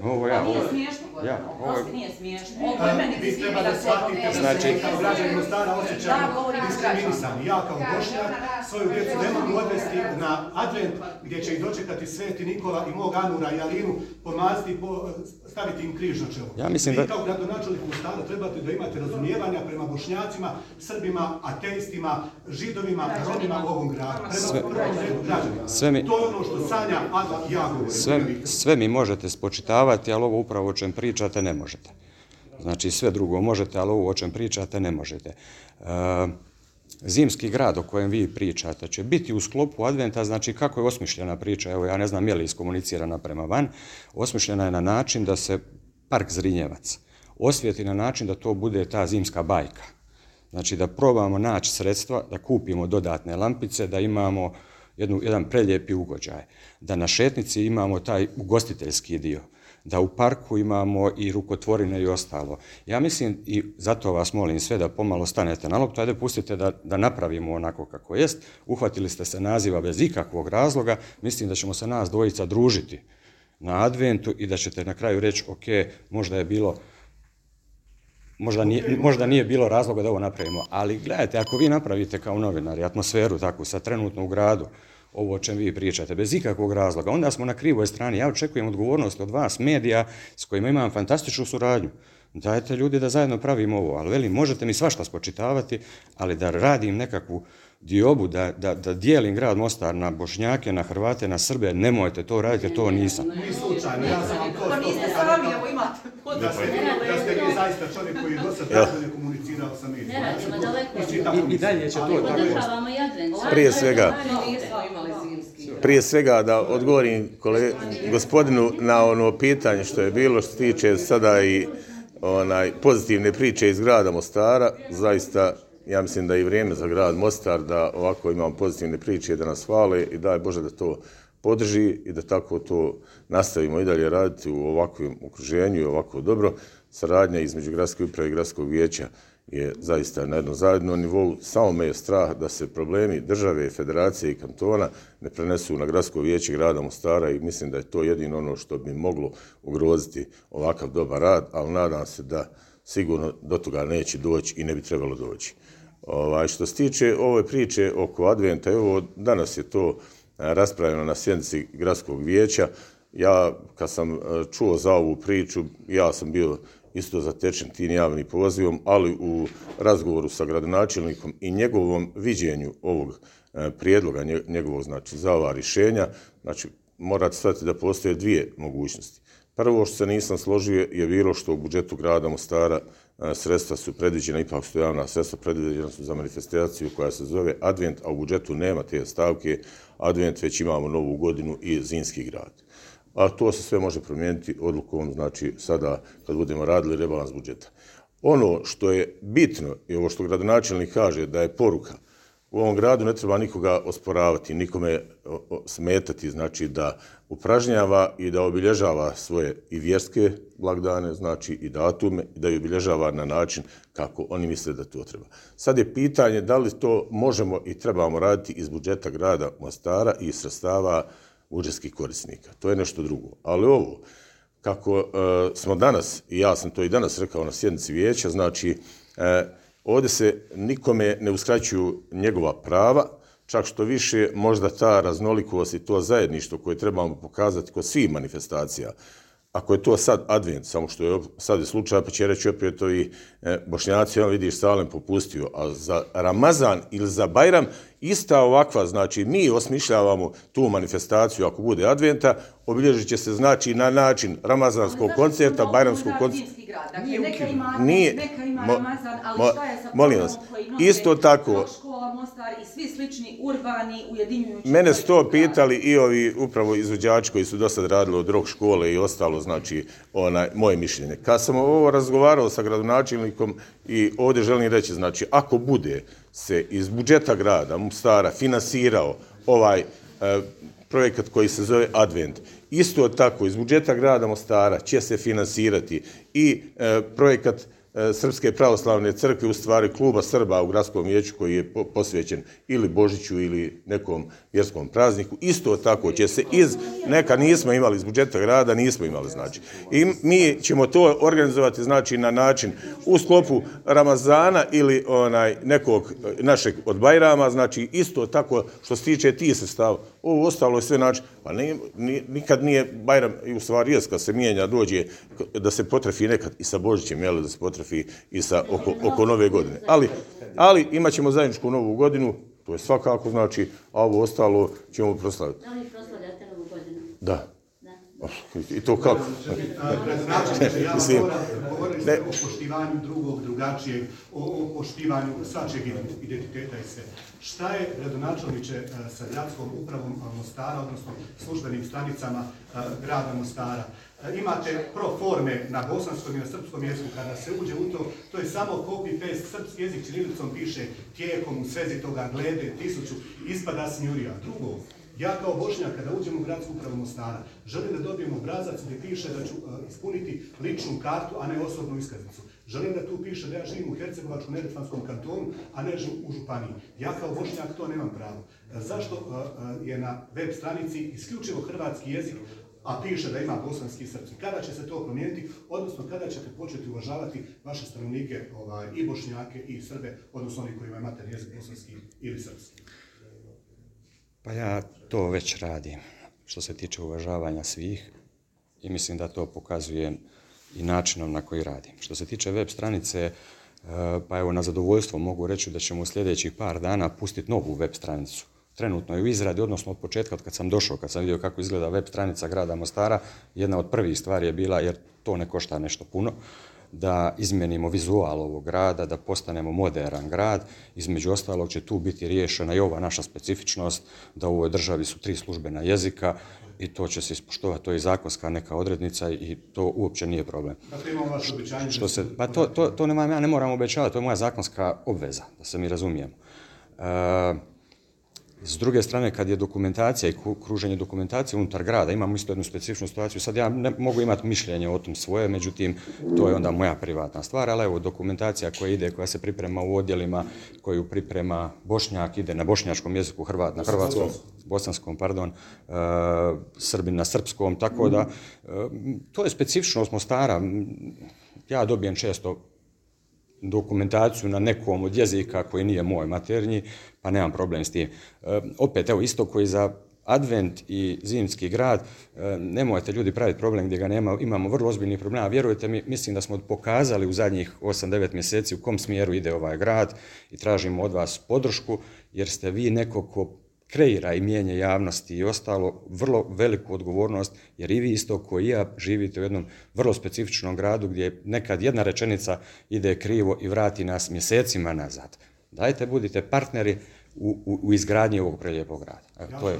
Ovo ja, Pa nije ovo... smiješno, Ja, ovo je- Prosti, nije smiješno. Ovo je meni Vi treba da shvatite da Znači- se kao građani Mostara Ja osjećamo govorim diskriminisani. Ja kao Bošnjak svoju djecu ne mogu odvesti na advent gdje će ih dočekati Sveti Nikola i mog Anura i Alinu, pomaziti, i po, staviti im križ na čelo. Ja mislim Vi da- kao gradonačelnik Mostara trebate da imate razumijevanja prema Bošnjacima, Srbima, ateistima, Židovima, Romima u ovom gradu. Prema Sve- prvom redu građanima. sve mi- To je ono što Sanja, Adla i ja govorim. Sve, vi. sve mi možete spočitavati, ali ovo upravo o čem pričate ne možete. Znači sve drugo možete, ali ovo o čem pričate ne možete. E, zimski grad o kojem vi pričate će biti u sklopu adventa, znači kako je osmišljena priča, evo ja ne znam je li iskomunicirana prema van, osmišljena je na način da se park Zrinjevac osvijeti na način da to bude ta zimska bajka. Znači da probamo naći sredstva, da kupimo dodatne lampice, da imamo jednu, jedan preljepi ugođaj, da na šetnici imamo taj ugostiteljski dio, da u parku imamo i rukotvorine i ostalo. Ja mislim, i zato vas molim sve da pomalo stanete na loptu, ajde pustite da, da napravimo onako kako jest, uhvatili ste se naziva bez ikakvog razloga, mislim da ćemo se nas dvojica družiti na adventu i da ćete na kraju reći, ok, možda je bilo možda nije, možda nije bilo razloga da ovo napravimo, ali gledajte, ako vi napravite kao novinari atmosferu takvu sa trenutno u gradu, ovo o čem vi pričate, bez ikakvog razloga, onda smo na krivoj strani. Ja očekujem odgovornost od vas, medija, s kojima imam fantastičnu suradnju. Dajte ljudi da zajedno pravimo ovo, ali velim, možete mi svašta spočitavati, ali da radim nekakvu diobu, da, da, da dijelim grad Mostar na Bošnjake, na Hrvate, na Srbe, nemojte to raditi, jer to nisam. Ni slučajno, ja sam vam to Evo imate Da ste, vi, da ste vi zaista čovjek koji je do sad najbolje komunicirao sa medijima. Ne radimo to daleko. I- i dalje će to tako tako. Podržavamo i advent. Prije svega, prije svega da odgovorim kole, gospodinu na ono pitanje što je bilo što se tiče sada i onaj pozitivne priče iz grada Mostara, zaista ja mislim da je i vrijeme za grad Mostar da ovako imamo pozitivne priče da nas hvale i daj Bože da to podrži i da tako to nastavimo i dalje raditi u ovakvom okruženju i ovako dobro. Saradnja između gradske uprave i gradskog vijeća je zaista na jednom zajednom nivou. Samo me je strah da se problemi države, federacije i kantona ne prenesu na gradsko vijeće grada Mostara i mislim da je to jedino ono što bi moglo ugroziti ovakav dobar rad, ali nadam se da sigurno do toga neće doći i ne bi trebalo doći. Ovaj, što se tiče ove priče oko adventa, evo danas je to raspravljeno na sjednici gradskog vijeća. Ja, kad sam čuo za ovu priču, ja sam bio isto zatečen tim javnim pozivom, ali u razgovoru sa gradonačelnikom i njegovom viđenju ovog prijedloga, njegovog, znači, za ova rješenja, znači, morate shvatiti da postoje dvije mogućnosti. Prvo što se nisam složio je bilo što u budžetu grada Mostara sredstva su predviđena, ipak su javna sredstva predviđena su za manifestaciju koja se zove Advent, a u budžetu nema te stavke Advent, već imamo novu godinu i zimski grad. A to se sve može promijeniti odlukom, znači sada kad budemo radili rebalans budžeta. Ono što je bitno i ovo što gradonačelnik kaže da je poruka u ovom gradu ne treba nikoga osporavati, nikome smetati, znači da upražnjava i da obilježava svoje i vjerske blagdane, znači i datume, i da ih obilježava na način kako oni misle da to treba. Sad je pitanje da li to možemo i trebamo raditi iz budžeta grada Mostara i iz sredstava budžetskih korisnika. To je nešto drugo. Ali ovo, kako e, smo danas, i ja sam to i danas rekao na sjednici vijeća, znači e, ovdje se nikome ne uskraćuju njegova prava, čak što više možda ta raznolikost i to zajedništvo koje trebamo pokazati kod svih manifestacija, ako je to sad advent, samo što je sad je slučaj, pa će reći opet ovi e, bošnjaci, on vidiš Salem popustio, a za Ramazan ili za Bajram ista ovakva, znači mi osmišljavamo tu manifestaciju ako bude adventa, obilježit će se znači na način ramazanskog koncerta, bajramskog koncerta. Dakle, neka ima, Nije. neka ima Mo- Ramazan, ali mo- šta je sa molim vas, programom koji isto tako- škola Mostar i svi slični urbani ujedinjujući... Mene su to pitali i ovi upravo izvođači koji su do sad radili od rock škole i ostalo, znači, onaj, moje mišljenje. Kad sam ovo razgovarao sa gradonačelnikom i ovdje želim reći, znači, ako bude se iz budžeta grada Mostara finansirao ovaj e, projekat koji se zove Advent, isto tako iz budžeta grada Mostara će se finansirati i e, projekat E, Srpske pravoslavne crkve, u stvari kluba Srba u gradskom vijeću koji je posvećen ili Božiću ili nekom vjerskom prazniku. Isto tako će se iz, neka nismo imali iz budžeta grada, nismo imali znači. I mi ćemo to organizovati znači na način u sklopu Ramazana ili onaj nekog e, našeg od Bajrama, znači isto tako što se tiče ti sestava. Ovo ostalo je sve znači, pa ne, ni, nikad nije Bajram, i u stvari jest kad se mijenja, dođe da se potrefi nekad i sa Božićem, jel, da se potrefi i sa oko, oko nove godine. Ali, ali imat ćemo zajedničku novu godinu, to je svakako znači, a ovo ostalo ćemo proslaviti. Da li proslavljate novu godinu? Da. I to kako? Mislim, moram, govorili ste ne. o poštivanju drugog, drugačijeg, o, o poštivanju svačeg identiteta i sve. Šta je gradonačelniče eh, sa gradskom upravom Mostara, odnosno službenim stranicama eh, grada Mostara? Eh, Imate pro forme na bosanskom i na srpskom jeziku, kada se uđe u to, to je samo copy-paste, srpski jezik čirilicom piše tijekom, u svezi toga, glede, tisuću, ispada smjurija. Drugo, ja kao Bošnjak, kada uđem u gradsku upravu Mostara, želim da dobijem obrazac gdje piše da ću e, ispuniti ličnu kartu, a ne osobnu iskaznicu. Želim da tu piše da ja živim u Hercegovačkom neretvanskom kantonu, a ne u Županiji. Ja kao Bošnjak to nemam pravo. E, zašto e, je na web stranici isključivo hrvatski jezik, a piše da ima bosanski i srpski. Kada će se to promijeniti, odnosno kada ćete početi uvažavati vaše stanovnike, ovaj, i bošnjake i srbe, odnosno oni koji imaju materni jezik bosanski ili srpski? Pa ja to već radim što se tiče uvažavanja svih i mislim da to pokazujem i načinom na koji radim. Što se tiče web stranice, e, pa evo na zadovoljstvo mogu reći da ćemo u sljedećih par dana pustiti novu web stranicu. Trenutno je u izradi, odnosno od početka, od kad sam došao, kad sam vidio kako izgleda web stranica grada Mostara, jedna od prvih stvari je bila, jer to ne košta nešto puno, da izmenimo vizual ovog grada, da postanemo modern grad. Između ostalog će tu biti riješena i ova naša specifičnost, da u ovoj državi su tri službena jezika i to će se ispoštovati, to je zakonska neka odrednica i to uopće nije problem. Imamo vaše obećanje. Što se, pa to, to, to nemam, ja ne moram obećavati, to je moja zakonska obveza, da se mi razumijemo. E, S druge strane, kad je dokumentacija i kruženje dokumentacije unutar grada, imamo isto jednu specifičnu situaciju. Sad ja ne mogu imati mišljenje o tom svoje, međutim, to je onda moja privatna stvar, ali evo, dokumentacija koja ide, koja se priprema u odjelima, koju priprema Bošnjak, ide na bošnjačkom jeziku, Hrvat na hrvatskom, bosanskom, pardon, e, Srbin na srpskom, tako da, e, to je specifičnost Mostara. Ja dobijem često dokumentaciju na nekom od jezika koji nije moj maternji, pa nemam problem s tim. E, opet, evo, isto koji za advent i zimski grad, e, nemojte ljudi praviti problem gdje ga nema, imamo vrlo ozbiljni problema. Vjerujte mi, mislim da smo pokazali u zadnjih 8-9 mjeseci u kom smjeru ide ovaj grad i tražimo od vas podršku, jer ste vi neko ko kreira i mijenja javnosti i ostalo vrlo veliku odgovornost, jer i vi isto koji ja živite u jednom vrlo specifičnom gradu gdje nekad jedna rečenica ide krivo i vrati nas mjesecima nazad. Dajte, budite partneri u, u, u izgradnji ovog prelijepog grada. Evo, to je...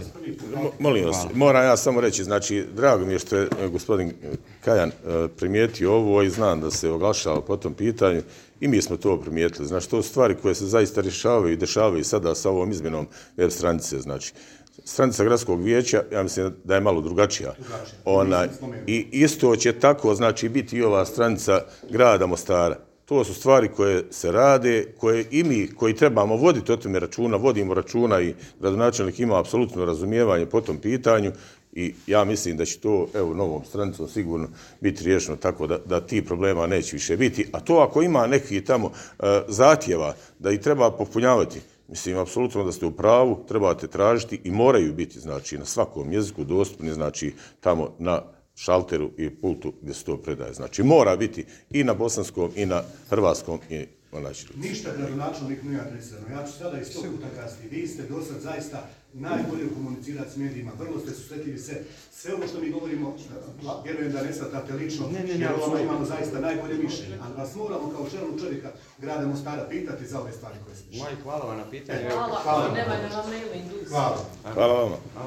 Mo- Molim vas, moram ja samo reći, znači, drago mi je što je e, gospodin Kajan e, primijetio ovo i znam da se oglašava po tom pitanju i mi smo to primijetili. Znači, to su stvari koje se zaista rješavaju i dešavaju sada sa ovom izmjenom web stranice. Znači, stranica gradskog vijeća, ja mislim da je malo drugačija. Ona, I isto će tako, znači, biti i ova stranica grada Mostara. To su stvari koje se rade, koje i mi koji trebamo voditi o tome računa, vodimo računa i gradonačelnik ima apsolutno razumijevanje po tom pitanju i ja mislim da će to, evo, novom stranicom sigurno biti riješeno tako da, da ti problema neće više biti. A to ako ima neki tamo e, zatjeva da ih treba popunjavati, Mislim, apsolutno da ste u pravu, trebate tražiti i moraju biti, znači, na svakom jeziku dostupni, znači, tamo na šalteru i pultu gdje se to predaje. Znači, mora biti i na bosanskom, i na hrvatskom, i onaj Ništa gradonačelnik nije adresirano. Ja ću sada iz tog puta kasnije. Vi ste do sad zaista najbolje komunicirati s medijima, vrlo ste susretljivi se. Sve ovo što mi govorimo, vjerujem da ne shvatate lično, Ne, ne, ne, jer ovo apsolutno. imamo zaista najbolje mišljenje. Ali vas moramo kao čelnog čovjeka grada Mostara pitati za ove stvari koje ste Moji, hvala vam na pitanju. Hvala, hvala. Nema na vam mailu industriju. Hvala. Hvala vama.